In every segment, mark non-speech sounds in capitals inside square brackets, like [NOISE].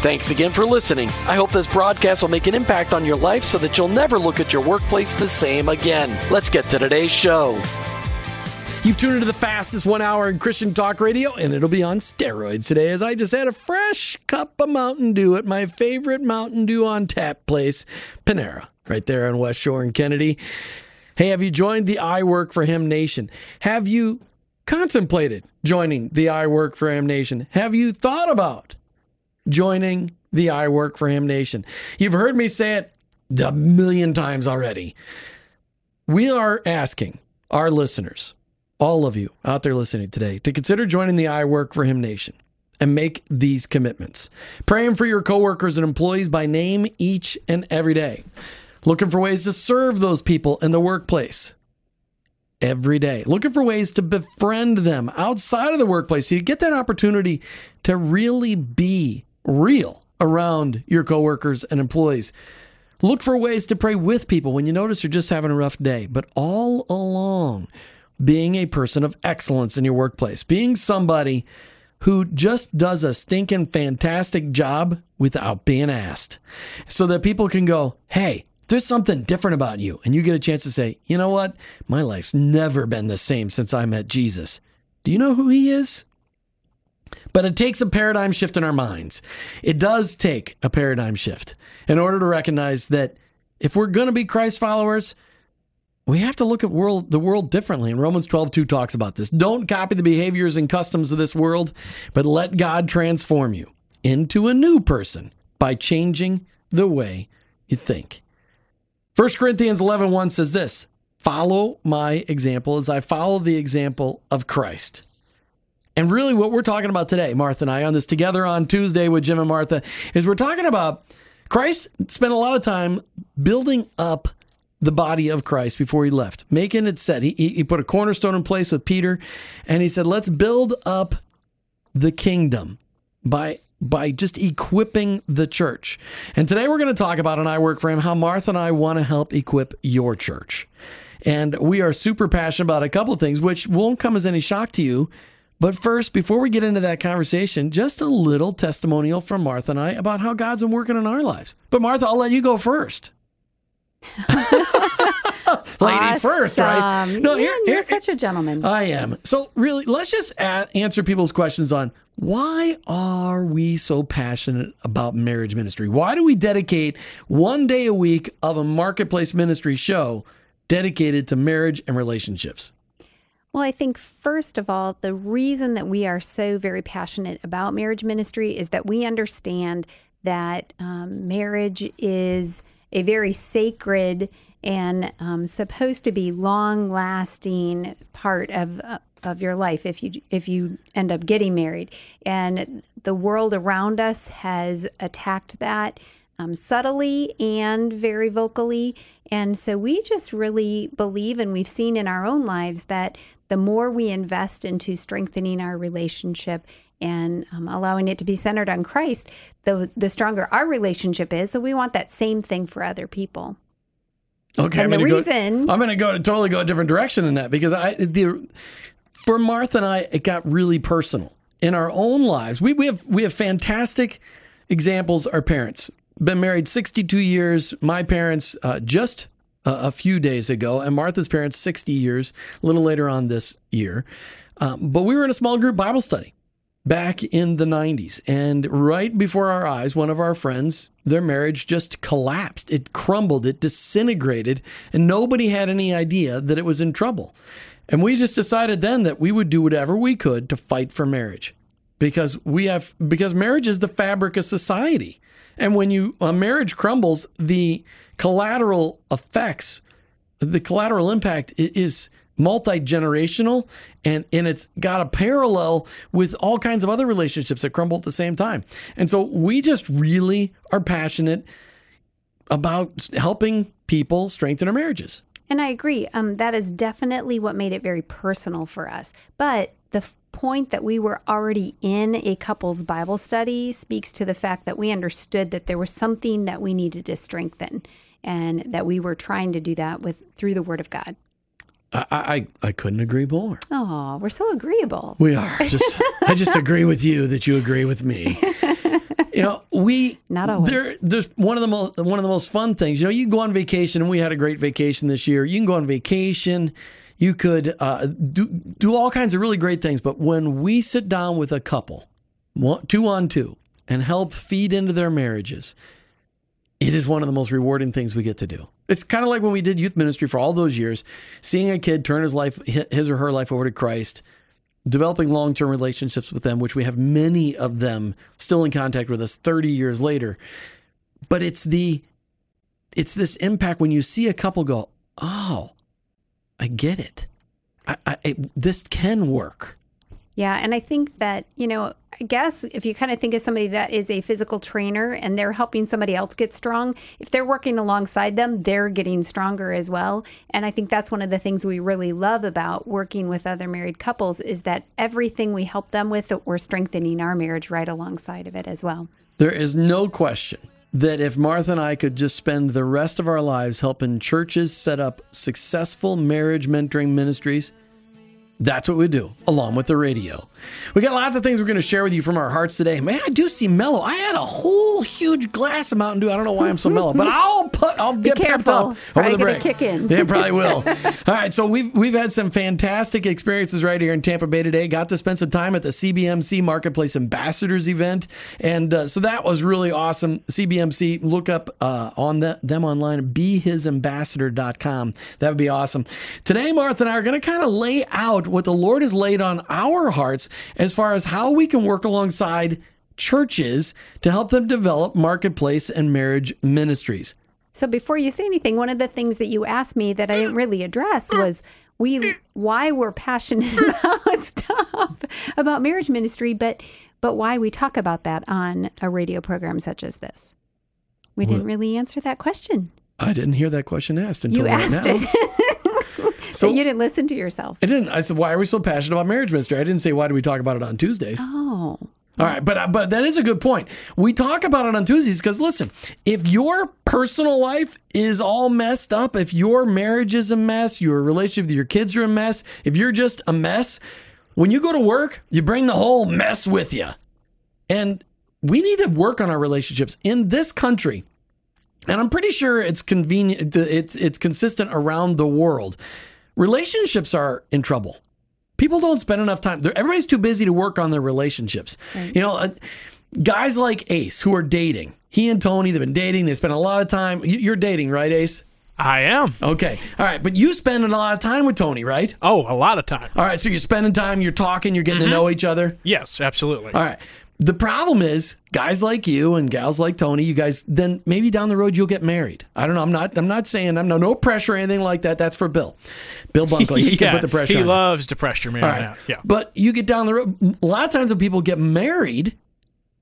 Thanks again for listening. I hope this broadcast will make an impact on your life so that you'll never look at your workplace the same again. Let's get to today's show. You've tuned into the fastest one hour in Christian talk radio, and it'll be on steroids today as I just had a fresh cup of Mountain Dew at my favorite Mountain Dew on tap place, Panera, right there on West Shore and Kennedy. Hey, have you joined the I Work for Him Nation? Have you contemplated joining the I Work for Him Nation? Have you thought about joining the I Work for Him Nation? You've heard me say it a million times already. We are asking our listeners, all of you out there listening today, to consider joining the I Work for Him Nation and make these commitments. Praying for your coworkers and employees by name each and every day. Looking for ways to serve those people in the workplace every day. Looking for ways to befriend them outside of the workplace so you get that opportunity to really be real around your coworkers and employees. Look for ways to pray with people when you notice you're just having a rough day, but all along, being a person of excellence in your workplace, being somebody who just does a stinking fantastic job without being asked, so that people can go, hey, there's something different about you. And you get a chance to say, you know what? My life's never been the same since I met Jesus. Do you know who he is? But it takes a paradigm shift in our minds. It does take a paradigm shift in order to recognize that if we're going to be Christ followers, we have to look at world the world differently. And Romans 12, 2 talks about this. Don't copy the behaviors and customs of this world, but let God transform you into a new person by changing the way you think. 1 Corinthians 11, 1 says this Follow my example as I follow the example of Christ. And really, what we're talking about today, Martha and I, on this Together on Tuesday with Jim and Martha, is we're talking about Christ spent a lot of time building up the body of Christ before he left, making it set. He, he put a cornerstone in place with Peter, and he said, Let's build up the kingdom by by just equipping the church. And today we're going to talk about, and I work for him, how Martha and I want to help equip your church. And we are super passionate about a couple of things, which won't come as any shock to you. But first, before we get into that conversation, just a little testimonial from Martha and I about how God's been working in our lives. But Martha, I'll let you go first. [LAUGHS] Ladies awesome. first, right? No, yeah, here, you're such a gentleman. I am. So, really, let's just add, answer people's questions on why are we so passionate about marriage ministry? Why do we dedicate one day a week of a marketplace ministry show dedicated to marriage and relationships? Well, I think first of all, the reason that we are so very passionate about marriage ministry is that we understand that um, marriage is a very sacred and um, supposed to be long lasting part of uh, of your life if you if you end up getting married. And the world around us has attacked that um, subtly and very vocally and so we just really believe and we've seen in our own lives that the more we invest into strengthening our relationship and um, allowing it to be centered on Christ, the the stronger our relationship is. So we want that same thing for other people. Okay, and I'm the gonna reason go, I'm going to go to totally go a different direction than that because I the for Martha and I it got really personal in our own lives. We we have we have fantastic examples. Our parents been married 62 years. My parents uh, just a, a few days ago, and Martha's parents 60 years a little later on this year. Um, but we were in a small group Bible study. back in the 90s. And right before our eyes, one of our friends, their marriage just collapsed. It crumbled, it disintegrated, and nobody had any idea that it was in trouble. And we just decided then that we would do whatever we could to fight for marriage because we have because marriage is the fabric of society. And when you a marriage crumbles, the collateral effects, the collateral impact is multi generational, and and it's got a parallel with all kinds of other relationships that crumble at the same time. And so we just really are passionate about helping people strengthen our marriages. And I agree. Um, that is definitely what made it very personal for us. But the point that we were already in a couple's Bible study speaks to the fact that we understood that there was something that we needed to strengthen and that we were trying to do that with through the Word of God. I, I, I couldn't agree more. Oh, we're so agreeable. We are. Just I just agree with you that you agree with me. [LAUGHS] You know, we not always. There, there's one of the most one of the most fun things. You know, you go on vacation, and we had a great vacation this year. You can go on vacation. You could uh, do do all kinds of really great things. But when we sit down with a couple, one, two on two, and help feed into their marriages, it is one of the most rewarding things we get to do. It's kind of like when we did youth ministry for all those years, seeing a kid turn his life, his or her life over to Christ, developing long term relationships with them, which we have many of them still in contact with us 30 years later. But it's the, it's this impact when you see a couple go, oh, I get it. I, I, it this can work. Yeah, and I think that, you know, I guess if you kind of think of somebody that is a physical trainer and they're helping somebody else get strong, if they're working alongside them, they're getting stronger as well. And I think that's one of the things we really love about working with other married couples is that everything we help them with, we're strengthening our marriage right alongside of it as well. There is no question that if Martha and I could just spend the rest of our lives helping churches set up successful marriage mentoring ministries, that's what we do, along with the radio. We got lots of things we're going to share with you from our hearts today. Man, I do see mellow. I had a whole huge glass of Mountain Dew. I don't know why I'm so mellow, but I'll put I'll get pepped up over the break. Kick in. Yeah, probably will. [LAUGHS] All right, so we've we've had some fantastic experiences right here in Tampa Bay today. Got to spend some time at the CBMC Marketplace Ambassadors event, and uh, so that was really awesome. CBMC, look up uh, on the, them online, behisambassador.com. That would be awesome. Today, Martha and I are going to kind of lay out what the Lord has laid on our hearts as far as how we can work alongside churches to help them develop marketplace and marriage ministries. So before you say anything, one of the things that you asked me that I didn't really address was we why we're passionate [LAUGHS] about stuff about marriage ministry, but but why we talk about that on a radio program such as this. We didn't really answer that question. I didn't hear that question asked until you right asked now. it. [LAUGHS] so you didn't listen to yourself. I didn't. I said, "Why are we so passionate about marriage ministry?" I didn't say, "Why do we talk about it on Tuesdays?" Oh. All right, but but that is a good point. We talk about it on Tuesdays because listen, if your personal life is all messed up, if your marriage is a mess, your relationship with your kids are a mess, if you're just a mess, when you go to work, you bring the whole mess with you. And we need to work on our relationships in this country. And I'm pretty sure it's convenient it's it's consistent around the world. Relationships are in trouble people don't spend enough time. Everybody's too busy to work on their relationships. Right. You know, uh, guys like Ace who are dating. He and Tony, they've been dating. They spend a lot of time. You're dating, right, Ace? I am. Okay. All right. But you spend a lot of time with Tony, right? Oh, a lot of time. All right. So you're spending time, you're talking, you're getting mm-hmm. to know each other? Yes, absolutely. All right. The problem is, guys like you and gals like Tony, you guys then maybe down the road you'll get married. I don't know. I'm not. I'm not saying I'm no no pressure or anything like that. That's for Bill, Bill [LAUGHS] Bunkley. He yeah, can put the pressure. On He on loves to pressure me. Right. Yeah. But you get down the road. A lot of times when people get married,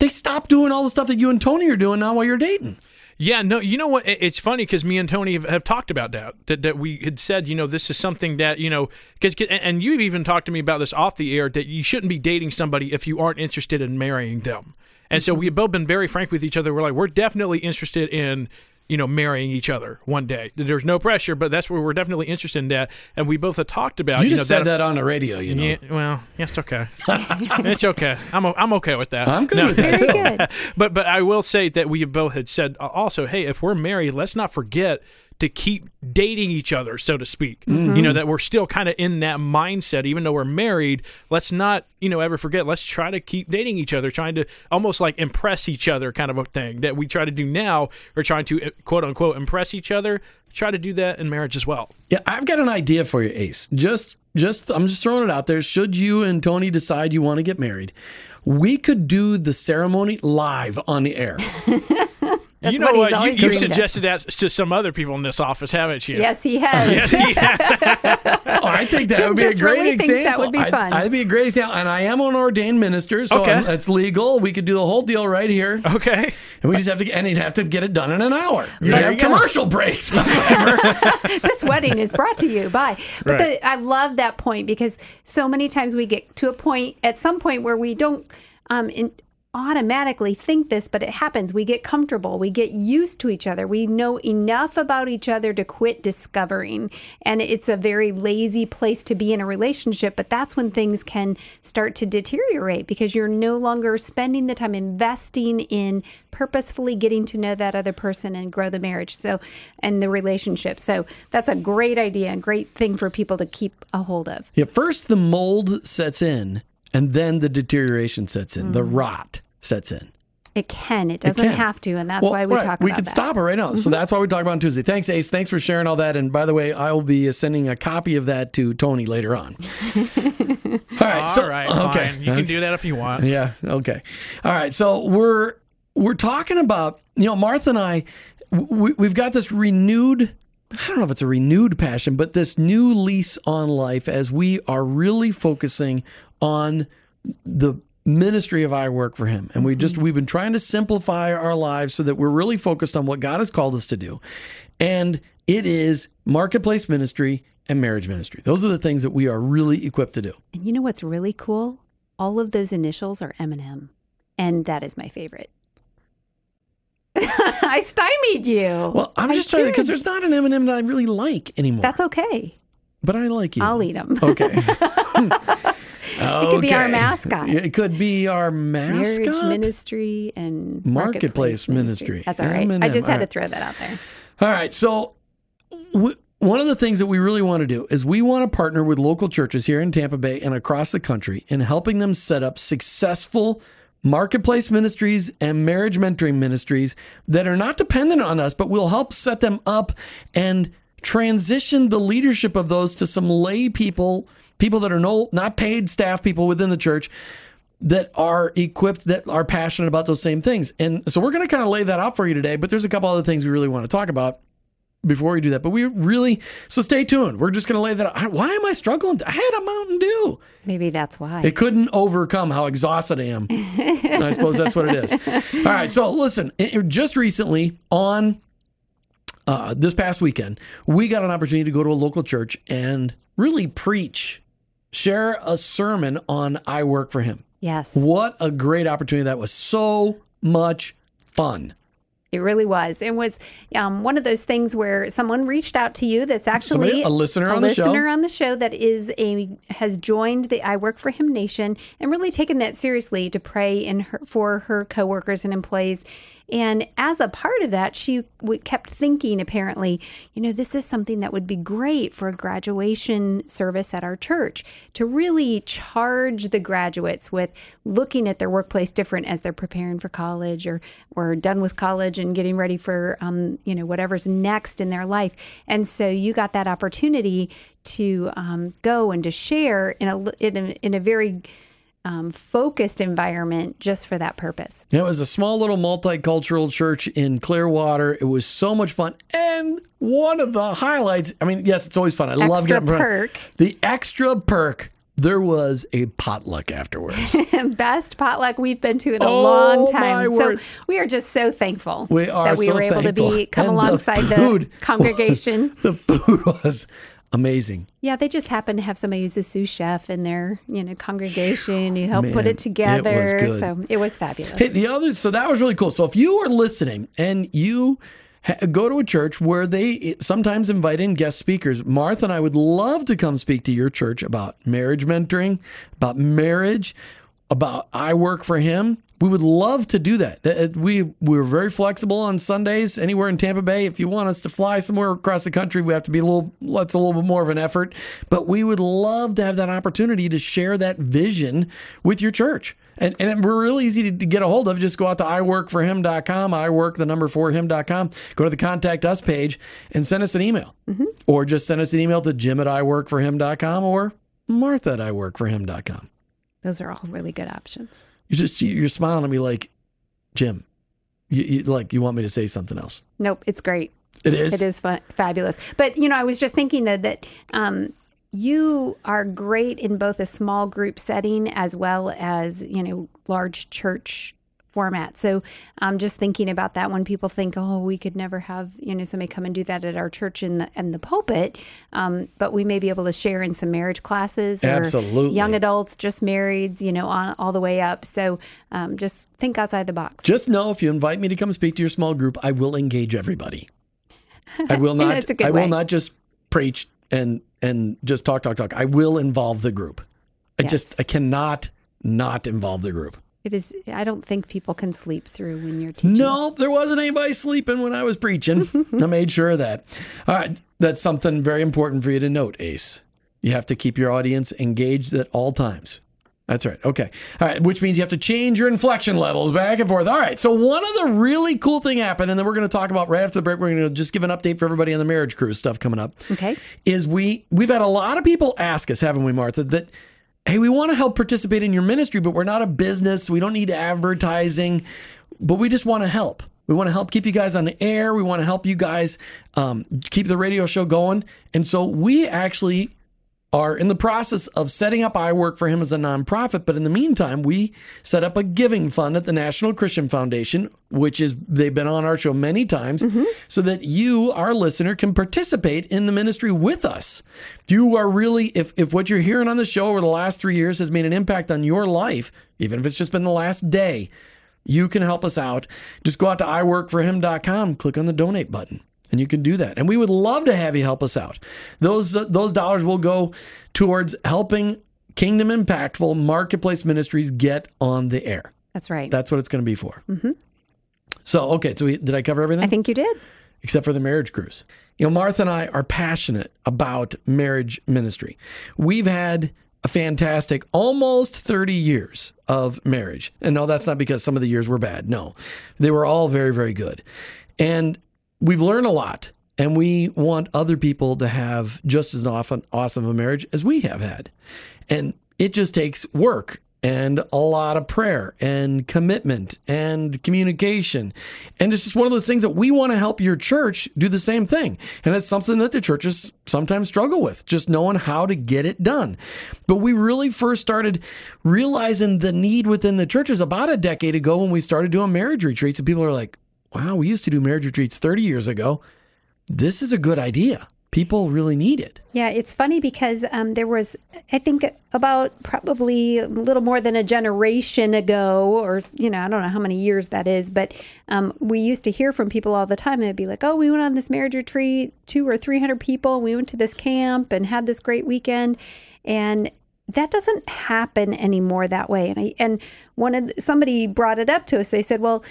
they stop doing all the stuff that you and Tony are doing now while you're dating. Yeah, no, you know what? It's funny because me and Tony have, have, talked about that, that. That we had said, you know, this is something that you know, because and you've even talked to me about this off the air that you shouldn't be dating somebody if you aren't interested in marrying them. And so we've both been very frank with each other. We're like, we're definitely interested in you know, marrying each other one day. There's no pressure, but that's where we're definitely interested in that. And we both have talked about. You, you just know, said that, that, on the radio, you know. Yeah, well, yes, it's okay. [LAUGHS] it's okay. I'm I'm okay with that. I'm good no, with that too. Good. [LAUGHS] but but I will say that we both had said also, hey, if we're married, let's not forget to keep dating each other, so to speak. Mm-hmm. You know, that we're still kind of in that mindset, even though we're married. Let's not, you know, ever forget, let's try to keep dating each other, trying to almost like impress each other kind of a thing that we try to do now, or trying to uh, quote unquote impress each other. Try to do that in marriage as well. Yeah, I've got an idea for you, Ace. Just, just, I'm just throwing it out there. Should you and Tony decide you want to get married, we could do the ceremony live on the air. [LAUGHS] That's you know what what? You, always you dreamed of. suggested that to some other people in this office, haven't you? Yes, he [LAUGHS] has. [LAUGHS] Oh, I think that Jim would be a great really thinks that example. would be I- fun. I'd be a great example, and I am an ordained minister, so Okay. I'm- it's legal. We could do the whole deal right here, Okay. and we just have to, and he'd have to get it done in an hour. You'd There have you go. commercial breaks. [LAUGHS] this wedding is brought to you by. But Right. the, I love that point because so many times we get to a point at some point where we don't um, in, automatically think this, but it happens. We get comfortable. We get used to each other. We know enough about each other to quit discovering. And it's a very lazy place to be in a relationship. But that's when things can start to deteriorate because you're no longer spending the time investing in purposefully getting to know that other person and grow the marriage. So, and the relationship. So that's a great idea, a great thing for people to keep a hold of. yeah, first the mold sets in, and then the deterioration sets in. The mm. rot sets in. It can. It doesn't can. have to, and that's Well, why we right, talk We about could that. Mm-hmm. stop it right now. So that's why we talk about it on Tuesday. Thanks, Ace. Thanks for sharing all that. And by the way, I will be uh, sending a copy of that to Tony later on. [LAUGHS] all right. All so, right. Okay. Fine. You can do that if you want. [LAUGHS] Yeah. Okay. All right. So we're we're talking about you know Martha and I we, we've got this renewed. I don't know if it's a renewed passion, but this new lease on life as we are really focusing on the ministry of I work for him. And we just we've been trying to simplify our lives so that we're really focused on what God has called us to do. And it is marketplace ministry and marriage ministry. Those are the things that we are really equipped to do. And you know what's really cool? All of those initials are M&M, and that is my favorite. [LAUGHS] I stymied you. Well, I'm I just trying to because there's not an M&M that I really like anymore. That's okay. but I like you. I'll eat them. Okay. [LAUGHS] [LAUGHS] It could be our Okay. mascot. It could be our mascot. Marriage ministry and Marketplace ministry. That's all right. M&M, I just had all to right. throw that out there. All right. So, w- one of the things that we really want to do is we want to partner with local churches here in Tampa Bay and across the country in helping them set up successful marketplace ministries and marriage mentoring ministries that are not dependent on us, but will help set them up and transition the leadership of those to some lay people, people that are no not paid staff people within the church that are equipped that are passionate about those same things. And so we're going to kind of lay that out for you today, but there's a couple other things we really want to talk about before we do that. But we really so stay tuned. We're just going to lay that out. Why am I struggling? I had a Mountain Dew. Maybe that's why. It couldn't overcome how exhausted I am. [LAUGHS] I suppose that's what it is. All right. So listen, it- just recently on uh, this past weekend, we got an opportunity to go to a local church and really preach, share a sermon on I work for him. yes. What a great opportunity that was. So much fun. It really was. It was um, one of those things where someone reached out to you. That's actually Somebody- a listener on the show. listener on the show that is a has joined the I Work for Him Nation and really taken that seriously to pray in her, for her coworkers and employees. And as a part of that, she w- kept thinking, apparently, you know, this is something that would be great for a graduation service at our church to really charge the graduates with looking at their workplace different as they're preparing for college or, or done with college and getting ready for, um, you know, whatever's next in their life. And so you got that opportunity to um, go and to share in a, in a, in a very um, focused environment just for that purpose. It was a small little multicultural church in Clearwater. It was so much fun. And one of the highlights, I mean, yes, it's always fun. I love Extra getting perk. The extra perk, there was a potluck afterwards. [LAUGHS] Best potluck we've been to in a Oh, long time. So we are just so thankful We that we so were able thankful. to be come And alongside the, food congregation. [LAUGHS] the food was amazing. Yeah, they just happen to have somebody who's a sous chef in their you know congregation. You help put it together. it. So it was fabulous. Hey, the other, so that was really cool. So if you are listening and you ha- go to a church where they sometimes invite in guest speakers, Martha and I would love to come speak to your church about marriage mentoring, about marriage. About I work for him, we would love to do that. Uh, We we're very flexible on Sundays anywhere in Tampa Bay. If you want us to fly somewhere across the country, we have to be a little that's a little bit more of an effort, but we would love to have that opportunity to share that vision with your church. And, and we're really easy to, get a hold of. Just go out to iworkforhim.com, iwork the number for him.com, go to the contact us page and send us an email. Or just send us an email to jim at iworkforhim.com or martha at iworkforhim.com. Those are all really good options. You're just you're smiling at me like, Jim, you, you like you want me to say something else. Nope, it's great. It is. It is fun, fabulous. But you know, I was just thinking that that um, you are great in both a small group setting as well as you know large church format. So I'm just thinking about that when people think, oh, we could never have you know somebody come and do that at our church in the in the pulpit, um, but we may be able to share in some marriage classes or Absolutely. young adults, just marrieds, you know, on all the way up. So um, just think outside the box. Just know if you invite me to come speak to your small group, I will engage everybody. I will [LAUGHS] not. That's a good I will not just preach and and just talk, talk, talk. I will involve the group. I just I cannot not involve the group. It is. I don't think people can sleep through when you're teaching. No, there wasn't anybody sleeping when I was preaching. [LAUGHS] I made sure of that. All right, that's something very important for you to note, Ace. You have to keep your audience engaged at all times. That's right. Okay. All right, which means you have to change your inflection levels back and forth. All right. So one of the really cool thing happened, and then we're going to talk about right after the break. We're going to just give an update for everybody on the marriage cruise stuff coming up. Okay. Is we we've had a lot of people ask us, haven't we, Martha, that hey, we want to help participate in your ministry, but we're not a business. We don't need advertising, but we just want to help. We want to help keep you guys on the air. We want to help you guys um, keep the radio show going. And so we actually are in the process of setting up I Work for Him as a nonprofit. But in the meantime, we set up a giving fund at the National Christian Foundation, which is they've been on our show many times, mm-hmm. so that you, our listener, can participate in the ministry with us. If you are really, if, if what you're hearing on the show over the last three years has made an impact on your life, even if it's just been the last day, you can help us out. Just go out to iworkforhim.com, click on the donate button, and you can do that. And we would love to have you help us out. Those uh, those dollars will go towards helping Kingdom Impactful Marketplace Ministries get on the air. That's right. That's what it's going to be for. So, okay, so we, did I cover everything? I think you did. except for the marriage cruise. You know, Martha and I are passionate about marriage ministry. We've had a fantastic almost 30 years of marriage. And no, that's not because some of the years were bad. No, they were all very, very good. And we've learned a lot. And we want other people to have just as often awesome a marriage as we have had. And it just takes work and a lot of prayer and commitment and communication. And it's just one of those things that we want to help your church do the same thing. And it's something that the churches sometimes struggle with, just knowing how to get it done. But we really first started realizing the need within the churches about a decade ago when we started doing marriage retreats. And people are like, wow, we used to do marriage retreats 30 years ago. This is a good idea. People really need it. Yeah, it's funny because um, there was, I think, about probably a little more than a generation ago, or, you know, I don't know how many years that is, but um, we used to hear from people all the time. They'd be like, oh, we went on this marriage retreat, two or 300 people. We went to this camp and had this great weekend. And that doesn't happen anymore that way. And I, and one of the, somebody brought it up to us. They said, well,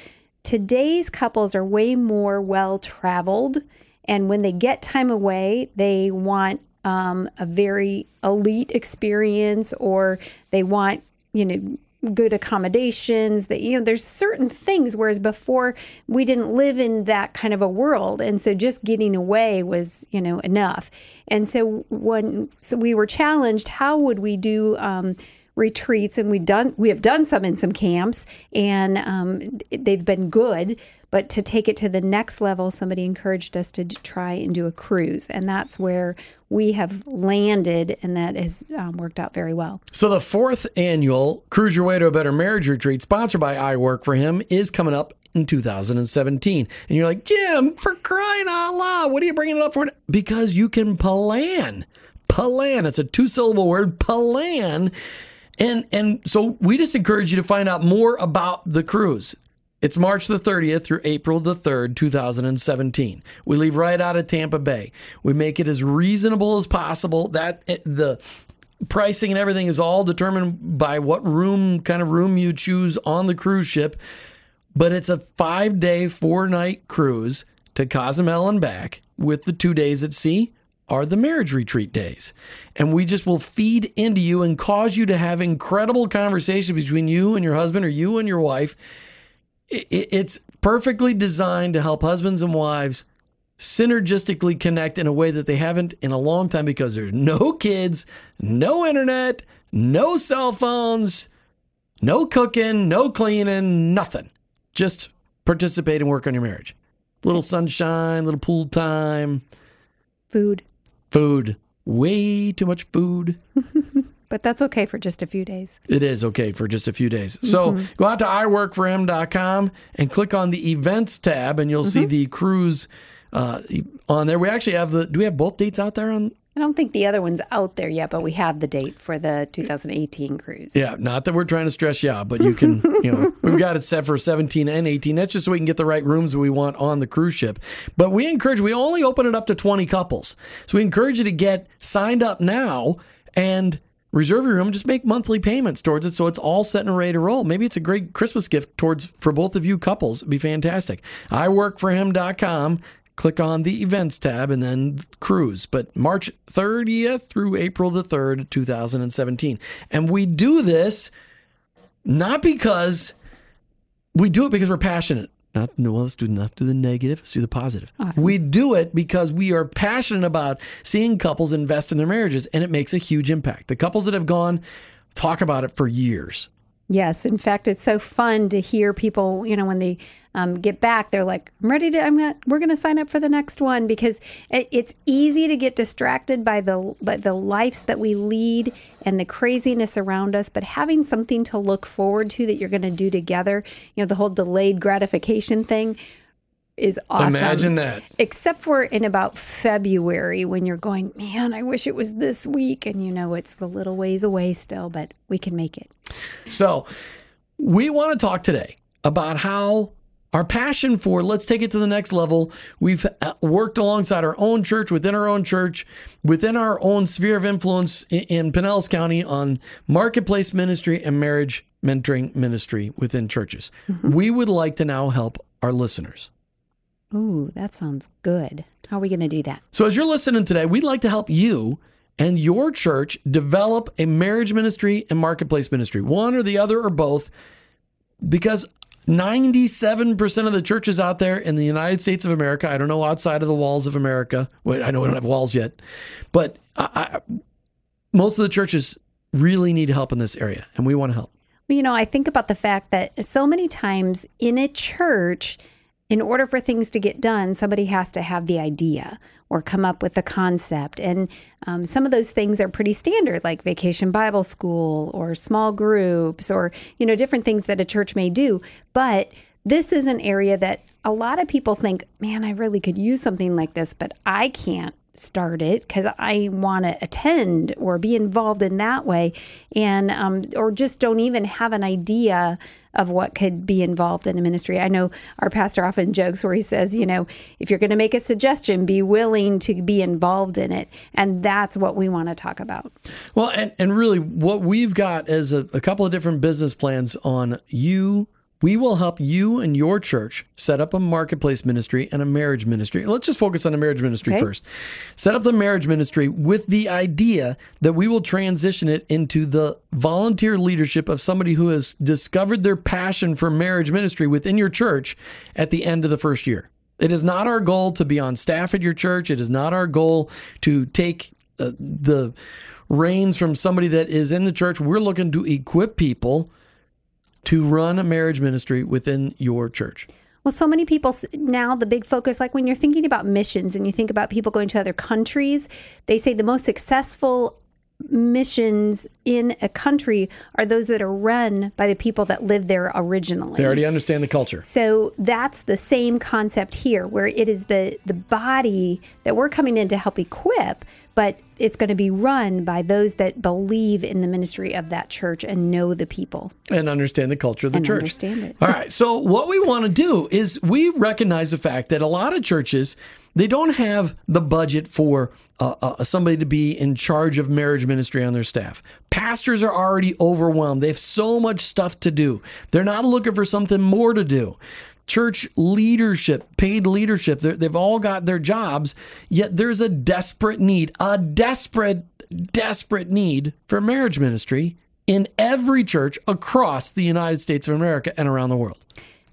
today's couples are way more well traveled. And when they get time away, they want um, a very elite experience or they want, you know, good accommodations that you know there's certain things whereas before we didn't live in that kind of a world and so just getting away was you know enough and so when so we were challenged how would we do um, retreats and we done we have done some in some camps and um, they've been good but to take it to the next level somebody encouraged us to try and do a cruise and that's where we have landed and that has um, worked out very well So the fourth annual Cruise Your Way to a Better Marriage Retreat, sponsored by I Work for Him, is coming up in 2017. And you're like, Jim, for crying out loud, what are you bringing it up for? Because you can plan. Plan. It's a two syllable word. Plan. And and so we just encourage you to find out more about the cruise. It's March the 30th through April the 3rd, 2017. We leave right out of Tampa Bay. We make it as reasonable as possible. That eh, the pricing and everything is all determined by what room, kind of room you choose on the cruise ship. But it's a five day, four night cruise to Cozumel and back with the two days at sea are the marriage retreat days. And we just will feed into you and cause you to have incredible conversations between you and your husband or you and your wife. It's perfectly designed to help husbands and wives synergistically connect in a way that they haven't in a long time because there's no kids, no internet, no cell phones, no cooking, no cleaning, nothing. Just participate and work on your marriage. Little sunshine, little pool time. Food. Food. Way too much food. [LAUGHS] but that's okay for just a few days. It is okay for just a few days. So mm-hmm. go out to iworkforhim.com and click on the events tab, and you'll mm-hmm. see the cruise uh, on there. We actually have the. Do we have both dates out there on I don't think the other one's out there yet, but we have the date for the 2018 cruise. Yeah, not that we're trying to stress you out, but you can, [LAUGHS] you know, we've got it set for 17 and 18. That's just so we can get the right rooms we want on the cruise ship. But we encourage, we only open it up to 20 couples. So we encourage you to get signed up now and reserve your room. Just make monthly payments towards it so it's all set and ready to roll. Maybe it's a great Christmas gift towards for both of you couples. It'd be fantastic. iworkforhim.com click on the events tab and then cruise. But March 30th through April the 3rd, 2017. And we do this not because we do it because we're passionate. Not, no, let's do not do the negative. Let's do the positive. Awesome. We do it because we are passionate about seeing couples invest in their marriages, and it makes a huge impact. The couples that have gone talk about it for years. Yes, in fact, it's so fun to hear people. You know, when they um, get back, they're like, "I'm ready to. I'm gonna. We're gonna sign up for the next one because it, it's easy to get distracted by the by the lives that we lead and the craziness around us. But having something to look forward to that you're going to do together, you know, the whole delayed gratification thing is awesome. Imagine that. Except for in about February when you're going, man, I wish it was this week. And you know, it's a little ways away still, but we can make it. So we want to talk today about how our passion for let's take it to the next level. We've uh, worked alongside our own church, within our own church, within our own sphere of influence in, Pinellas County on marketplace ministry and marriage mentoring ministry within churches. Mm-hmm. We would like to now help our listeners. Ooh, that sounds good. How are we going to do that? So, as you're listening today, we'd like to help you and your church develop a marriage ministry and marketplace ministry, one or the other or both, because 97% of the churches out there in the United States of America, I don't know outside of the walls of America, Wait, I know we don't have walls yet, but I, I, most of the churches really need help in this area, and we want to help. Well, you know, I think about the fact that so many times in a church, in order for things to get done, somebody has to have the idea or come up with the concept. And um, some of those things are pretty standard, like vacation Bible school or small groups or, you know, different things that a church may do. But this is an area that a lot of people think, man, I really could use something like this, but I can't start it because I want to attend or be involved in that way, and um, or just don't even have an idea of what could be involved in a ministry. I know our pastor often jokes where he says, you know, if you're going to make a suggestion, be willing to be involved in it, and that's what we want to talk about. Well, and and really, what we've got is a, a couple of different business plans on you we will help you and your church set up a marketplace ministry and a marriage ministry. Let's just focus on the marriage ministry okay. first. Set up the marriage ministry with the idea that we will transition it into the volunteer leadership of somebody who has discovered their passion for marriage ministry within your church at the end of the first year. It is not our goal to be on staff at your church. It is not our goal to take uh, the reins from somebody that is in the church. We're looking to equip people to run a marriage ministry within your church? Well, so many people now, the big focus, like when you're thinking about missions and you think about people going to other countries, they say the most successful missions in a country are those that are run by the people that live there originally. They already understand the culture. So that's the same concept here, where it is the the body that we're coming in to help equip, but it's going to be run by those that believe in the ministry of that church and know the people and understand the culture of the and church. Understand it. All right. So what we want to do is we recognize the fact that a lot of churches they don't have the budget for uh, uh, somebody to be in charge of marriage ministry on their staff. Pastors are already overwhelmed. They have so much stuff to do. They're not looking for something more to do. Church leadership, paid leadership, they've all got their jobs, yet there's a desperate need, a desperate, desperate need for marriage ministry in every church across the United States of America and around the world.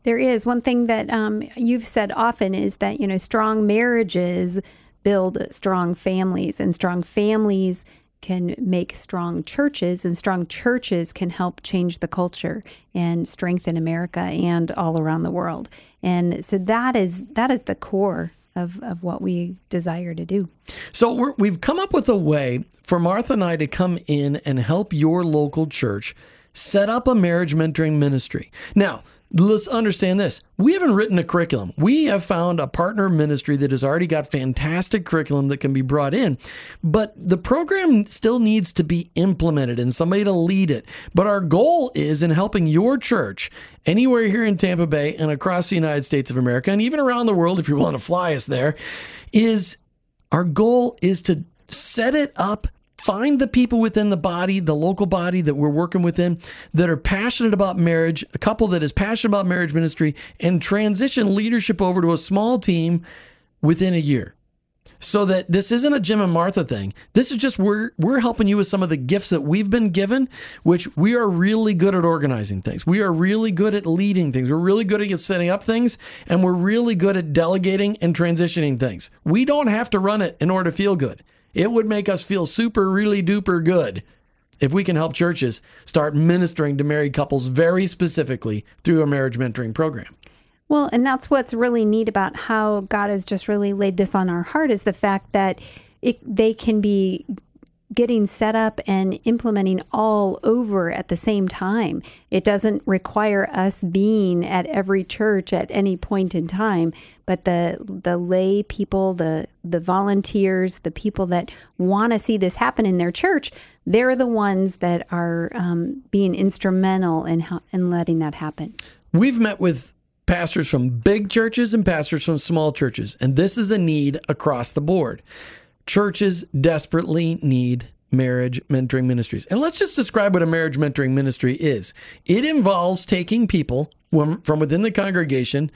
There is one thing that um, you've said often is that you know strong marriages build strong families, and strong families can make strong churches, and strong churches can help change the culture and strengthen America and all around the world. And so that is that is the core of, of what we desire to do. So we have come up with a way for Martha and I to come in and help your local church set up a marriage mentoring ministry. Now, let's understand this. We haven't written a curriculum. We have found a partner ministry that has already got fantastic curriculum that can be brought in, but the program still needs to be implemented and somebody to lead it. But our goal is in helping your church anywhere here in Tampa Bay and across the United States of America and even around the world if you want to fly us there is our goal is to set it up Find the people within the body, the local body that we're working within that are passionate about marriage, a couple that is passionate about marriage ministry, and transition leadership over to a small team within a year. So that this isn't a Jim and Martha thing. This is just we're we're helping you with some of the gifts that we've been given, which we are really good at organizing things. We are really good at leading things. We're really good at setting up things, and we're really good at delegating and transitioning things. We don't have to run it in order to feel good. It would make us feel super, really duper good if we can help churches start ministering to married couples very specifically through a marriage mentoring program. Well, and that's what's really neat about how God has just really laid this on our heart is the fact that it, they can be getting set up and implementing all over at the same time. It doesn't require us being at every church at any point in time, but the the lay people, the the volunteers, the people that want to see this happen in their church, they're the ones that are um, being instrumental in in letting that happen. We've met with pastors from big churches and pastors from small churches, and this is a need across the board. Churches desperately need marriage mentoring ministries. And let's just describe what a marriage mentoring ministry is it involves taking people from within the congregation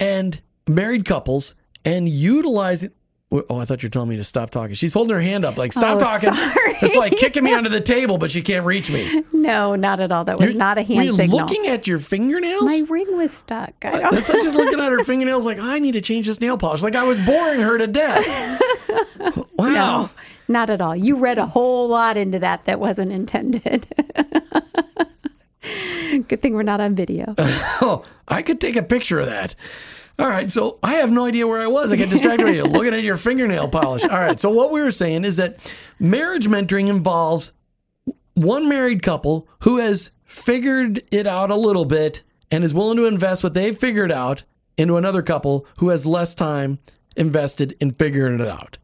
and married couples and utilizing. Oh, I thought you were telling me to stop talking. She's holding her hand up, like, stop oh, talking. Sorry. It's like kicking me [LAUGHS] under the table, but she can't reach me. No, not at all. That was You're, not a hand were you signal. looking at your fingernails? My ring was stuck. I don't That's just [LAUGHS] looking at her fingernails like, I need to change this nail polish. Like I was boring her to death. [LAUGHS] Wow. No, not at all. You read a whole lot into that that wasn't intended. Good thing we're not on video. oh, I could take a picture of that. All right, so I have no idea where I was. I get distracted you looking at your fingernail polish. All right, so what we were saying is that marriage mentoring involves one married couple who has figured it out a little bit and is willing to invest what they've figured out into another couple who has less time invested in figuring it out.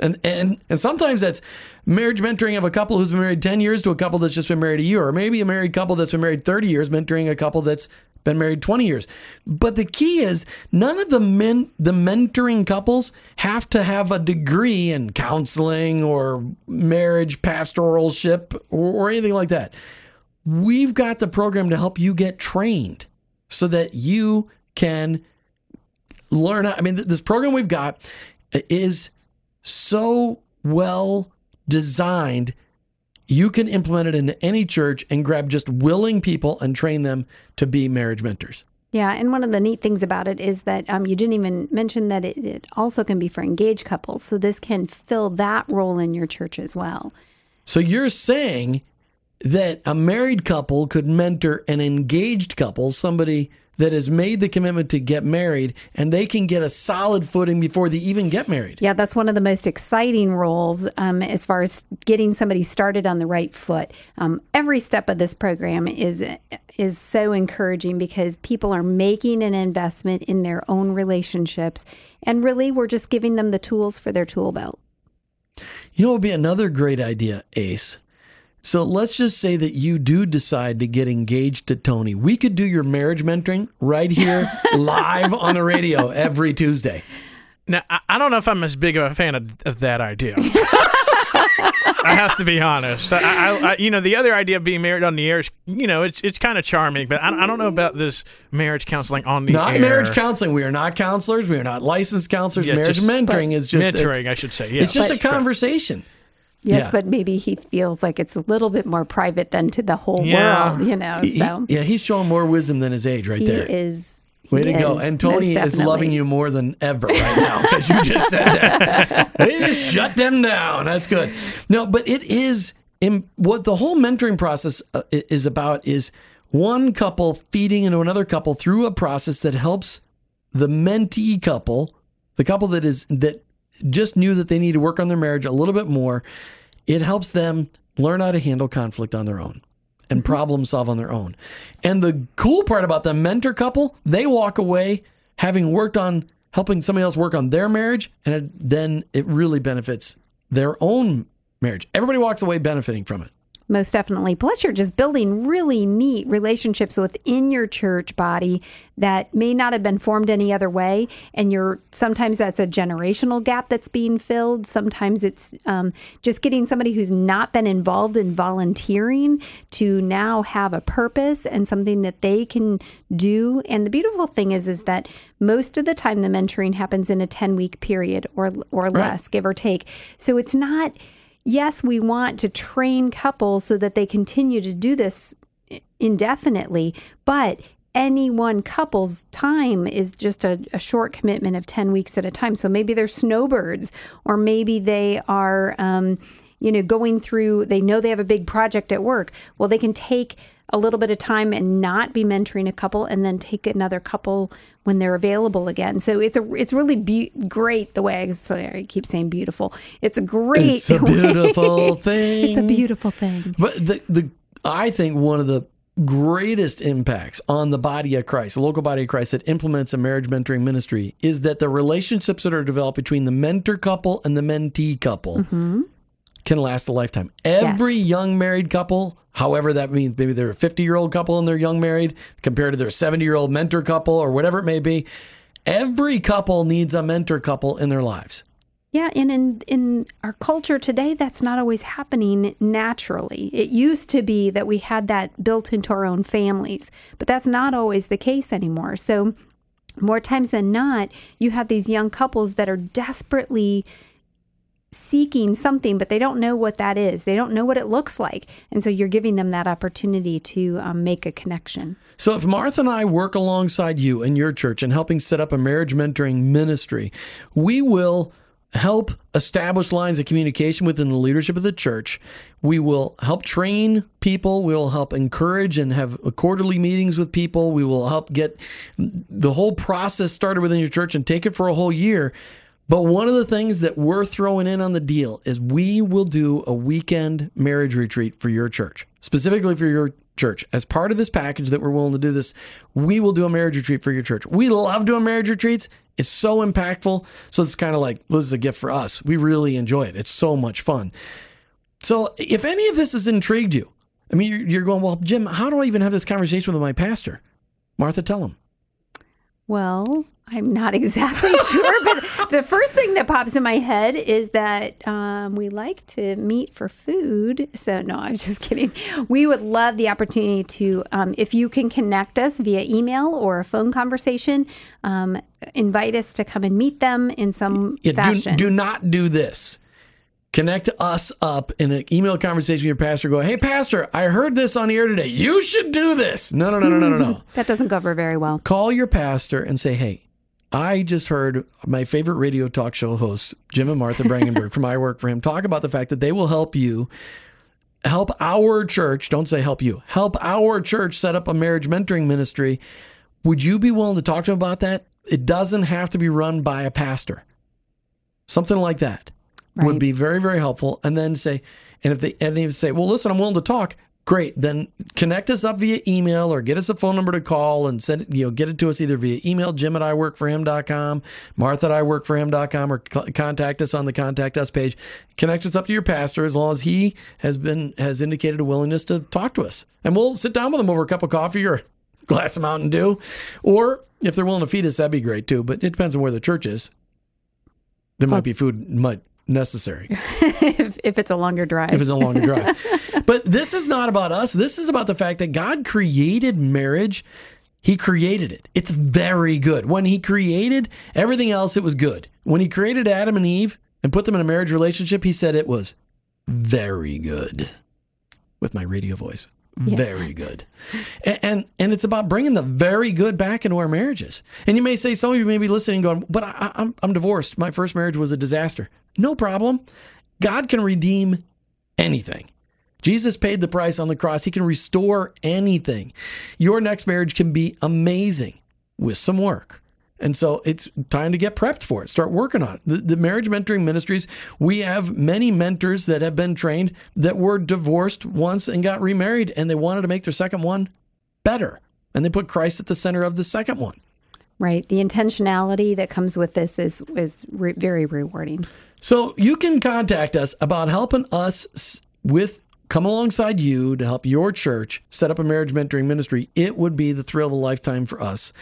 And and and sometimes that's marriage mentoring of a couple who's been married 10 years to a couple that's just been married a year or maybe a married couple that's been married 30 years mentoring a couple that's been married 20 years. But the key is none of the men the mentoring couples have to have a degree in counseling or marriage pastoralship or, or anything like that. We've got the program to help you get trained so that you can learn. I mean, this program we've got is so well designed, you can implement it into any church and grab just willing people and train them to be marriage mentors. Yeah, and one of the neat things about it is that um, you didn't even mention that it, it also can be for engaged couples. So this can fill that role in your church as well. So you're saying that a married couple could mentor an engaged couple, somebody that has made the commitment to get married and they can get a solid footing before they even get married. Yeah, that's one of the most exciting roles um, as far as getting somebody started on the right foot. Um, every step of this program is is so encouraging because people are making an investment in their own relationships, and really, we're just giving them the tools for their tool belt. You know, it would be another great idea, Ace so let's just say that you do decide to get engaged to Tony. We could do your marriage mentoring right here [LAUGHS] live on the radio every Tuesday. Now, I, don't know if I'm as big of a fan of, of that idea. [LAUGHS] I have to be honest. I, I, I, you know, the other idea of being married on the air is, you know, it's it's kind of charming, but I, I don't know about this marriage counseling on the Not air. marriage counseling. We are not counselors. We are not licensed counselors. Yeah, marriage just- mentoring is just mentoring, I should say. Yeah, it's just But- a conversation. Yes, Yeah. but maybe he feels like it's a little bit more private than to the whole Yeah. world, you know. He- So yeah, he's showing more wisdom than his age right there. he there. is. Way he to go. And Tony is loving you more than ever right now because you just said that. [LAUGHS] Way to shut them down. That's good. No, but it is in, what the whole mentoring process uh, is about is one couple feeding into another couple through a process that helps the mentee couple, the couple that is that just knew that they need to work on their marriage a little bit more. It helps them learn how to handle conflict on their own and mm-hmm. problem solve on their own. And the cool part about the mentor couple, they walk away having worked on helping somebody else work on their marriage, and it, then it really benefits their own marriage. Everybody walks away benefiting from it. Most definitely. Plus, you're just building really neat relationships within your church body that may not have been formed any other way. And you're sometimes that's a generational gap that's being filled. Sometimes it's um, just getting somebody who's not been involved in volunteering to now have a purpose and something that they can do. And the beautiful thing is, is that most of the time the mentoring happens in a 10 week period or or less, give or take. So it's not yes, we want to train couples so that they continue to do this indefinitely, but any one couple's time is just a, a short commitment of 10 weeks at a time. So maybe they're snowbirds, or maybe they are, um, you know, going through, they know they have a big project at work. Well, they can take a little bit of time and not be mentoring a couple and then take another couple when they're available again. So it's a it's really be- great the way I, sorry, I keep saying beautiful. It's a great It's a [LAUGHS] beautiful thing. [LAUGHS] it's a beautiful thing. But the the I think one of the greatest impacts on the body of Christ, the local body of Christ that implements a marriage mentoring ministry, is that the relationships that are developed between the mentor couple and the mentee couple mm-hmm. Can last a lifetime. Every Yes. young married couple, however that means, maybe they're a 50 year old couple and they're young married compared to their 70 year old mentor couple or whatever it may be. Every couple needs a mentor couple in their lives. Yeah, and in in our culture today, that's not always happening naturally. It used to be that we had that built into our own families, but that's not always the case anymore. So, more times than not, you have these young couples that are desperately seeking something, but they don't know what that is. They don't know what it looks like, and so you're giving them that opportunity to um, make a connection. So if Martha and I work alongside you in your church and helping set up a marriage mentoring ministry, we will help establish lines of communication within the leadership of the church. We will help train people. We will help encourage and have quarterly meetings with people. We will help get the whole process started within your church and take it for a whole year. But one of the things that we're throwing in on the deal is we will do a weekend marriage retreat for your church, specifically for your church. As part of this package that we're willing to do this, we will do a marriage retreat for your church. We love doing marriage retreats. It's so impactful. So it's kind of like, well, this is a gift for us. We really enjoy it. It's so much fun. So if any of this has intrigued you, I mean, you're, you're going, well, Jim, how do I even have this conversation with my pastor? Martha, tell him. Well, I'm not [LAUGHS] exactly sure, but the first thing that pops in my head is that um, we like to meet for food. So, no, I'm just [LAUGHS] kidding. We would love the opportunity to, um, if you can connect us via email or a phone conversation, um, invite us to come and meet them in some Yeah, do, fashion. do not do this. Connect us up in an email conversation with your pastor. Go, hey, pastor, I heard this on the air today. You should do this. No, no, no, no, no, no, no. [LAUGHS] that doesn't go over very well. Call your pastor and say, hey, I just heard my favorite radio talk show hosts, Jim and Martha Brangenberg from [LAUGHS] I Work for Him, talk about the fact that they will help you help our church. Don't say help you, help our church set up a marriage mentoring ministry. Would you be willing to talk to them about that? It doesn't have to be run by a pastor. Something like that would be very, very helpful. And then say, and if they and they say, well, listen, I'm willing to talk. Great. Then connect us up via email or get us a phone number to call and send it, you know, get it to us either via email, Jim at iworkforhim.com, Martha at iworkforhim.com, or co- contact us on the contact us page. Connect us up to your pastor as long as he has been, has indicated a willingness to talk to us. And we'll sit down with him over a cup of coffee or glass of Mountain Dew. Or if they're willing to feed us, that'd be great too. But it depends on where the church is. there might be food might necessary [LAUGHS] if, if it's a longer drive. if it's a longer drive. [LAUGHS] But this is not about us. This is about the fact that God created marriage. He created it. It's very good. When he created everything else, it was good. When he created Adam and Eve and put them in a marriage relationship, he said it was very good. With my radio voice. Very good. And, and and it's about bringing the very good back into our marriages. And you may say, some of you may be listening going, but I, I'm, I'm divorced. My first marriage was a disaster. No problem. God can redeem anything. Jesus paid the price on the cross. He can restore anything. Your next marriage can be amazing with some work. And so it's time to get prepped for it. Start working on it. The, the, marriage mentoring ministries, we have many mentors that have been trained that were divorced once and got remarried and they wanted to make their second one better. And they put Christ at the center of the second one. Right. The intentionality that comes with this is is re- very rewarding. So you can contact us about helping us with come alongside you to help your church set up a marriage mentoring ministry. It would be the thrill of a lifetime for us.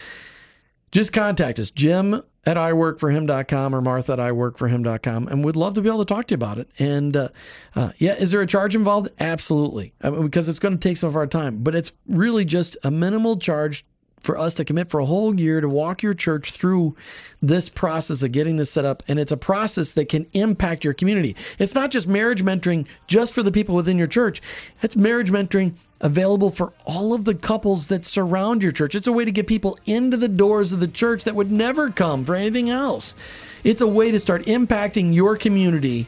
Just contact us, Jim at iworkforhim.com or Martha at iworkforhim.com, and we'd love to be able to talk to you about it. And uh, uh, yeah, is there a charge involved? Absolutely, I mean, because it's going to take some of our time, but it's really just a minimal charge for us to commit for a whole year to walk your church through this process of getting this set up. And it's a process that can impact your community. It's not just marriage mentoring just for the people within your church, it's marriage mentoring available for all of the couples that surround your church. It's a way to get people into the doors of the church that would never come for anything else. It's a way to start impacting your community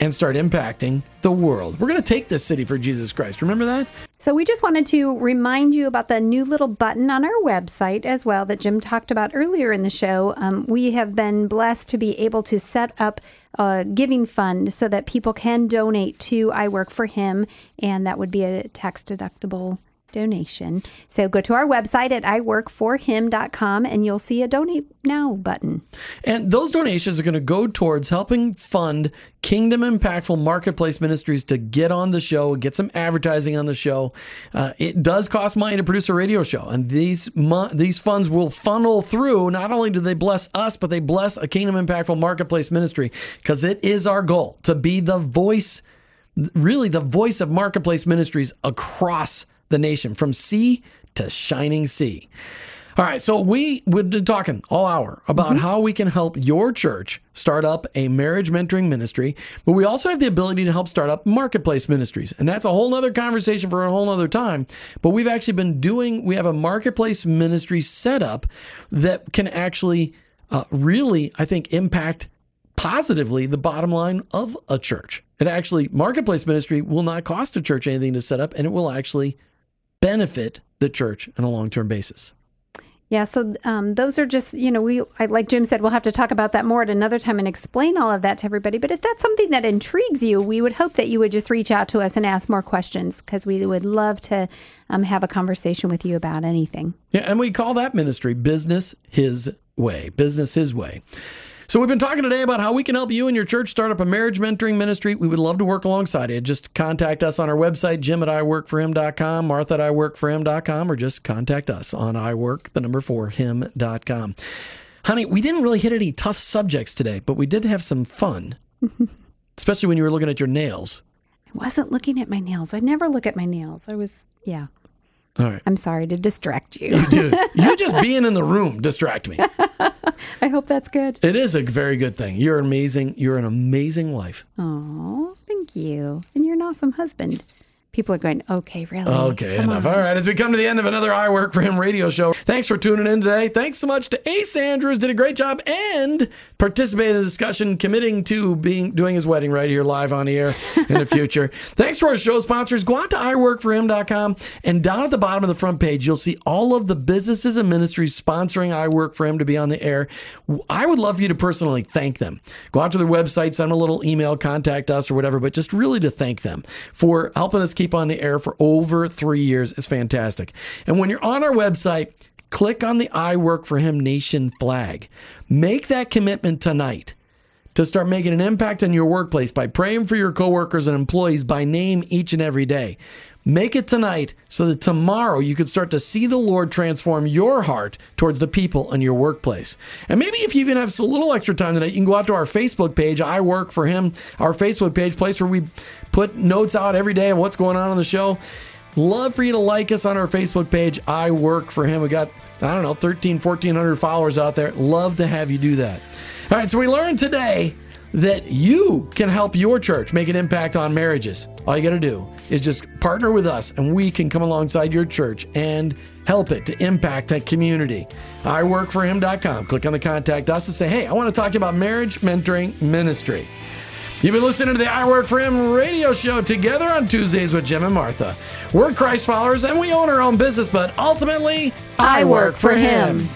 and start impacting the world. We're going to take this city for Jesus Christ. Remember that? So, we just wanted to remind you about the new little button on our website as well that Jim talked about earlier in the show. Um, we have been blessed to be able to set up a giving fund so that people can donate to I Work for Him, and that would be a tax deductible donation. So go to our website at iworkforhim.com and you'll see a donate now button. And those donations are going to go towards helping fund Kingdom Impactful Marketplace Ministries to get on the show, get some advertising on the show. Uh, it does cost money to produce a radio show, and these these funds will funnel through. Not only do they bless us, but they bless a Kingdom Impactful Marketplace Ministry because it is our goal to be the voice, really the voice of Marketplace Ministries across the nation from sea to shining sea. All right, so we we've been talking all hour about mm-hmm. how we can help your church start up a marriage mentoring ministry, but we also have the ability to help start up marketplace ministries. And that's a whole nother conversation for a whole nother time. But we've actually been doing, we have a marketplace ministry set up that can actually uh, really, I think, impact positively the bottom line of a church. It actually, marketplace ministry will not cost a church anything to set up, and it will actually benefit the church on a long term basis. Yeah, so um, those are just, you know, we, like Jim said, we'll have to talk about that more at another time and explain all of that to everybody. But if that's something that intrigues you, we would hope that you would just reach out to us and ask more questions because we would love to um, have a conversation with you about anything. Yeah, and we call that ministry Business His Way. Business His Way. So we've been talking today about how we can help you and your church start up a marriage mentoring ministry. We would love to work alongside you. Just contact us on our website, jim at iworkforhim.com, martha at iworkforhim.com, or just contact us on iwork, the number four, him.com. Honey, we didn't really hit any tough subjects today, but we did have some fun, [LAUGHS] especially when you were looking at your nails. I wasn't looking at my nails. I never look at my nails. I was, yeah. All right. I'm sorry to distract you. You do. [LAUGHS] you just being in the room distract me. [LAUGHS] I hope that's good. It is a very good thing. You're amazing. You're an amazing wife. Oh, thank you. And you're an awesome husband people are going, okay, really? Okay, come enough. On. All right, as we come to the end of another I Work for Him radio show, thanks for tuning in today. Thanks so much to Ace Andrews, did a great job and participated in the discussion, committing to being doing his wedding right here live on the air in the future. [LAUGHS] thanks to our show sponsors. Go out to iworkforhim.com and down at the bottom of the front page, you'll see all of the businesses and ministries sponsoring I Work for Him to be on the air. I would love for you to personally thank them. Go out to their website, send them a little email, contact us or whatever, but just really to thank them for helping us keep keep on the air for over three years. It's fantastic. And when you're on our website, click on the I Work for Him Nation flag. Make that commitment tonight to start making an impact in your workplace by praying for your coworkers and employees by name each and every day. Make it tonight so that tomorrow you can start to see the Lord transform your heart towards the people in your workplace. And maybe if you even have a little extra time tonight, you can go out to our Facebook page, I Work for Him, our Facebook page, place where we put notes out every day of what's going on on the show. Love for you to like us on our Facebook page, I Work for Him. We got, I don't know, 13, 1400 followers out there. Love to have you do that. All right, so we learned today that you can help your church make an impact on marriages. All you got to do is just partner with us and we can come alongside your church and help it to impact that community. iWorkForHim.com. Click on the contact us and say, hey, I want to talk to you about marriage mentoring ministry. You've been listening to the I Work for Him radio show together on Tuesdays with Jim and Martha. We're Christ followers and we own our own business, but ultimately, I work for Him.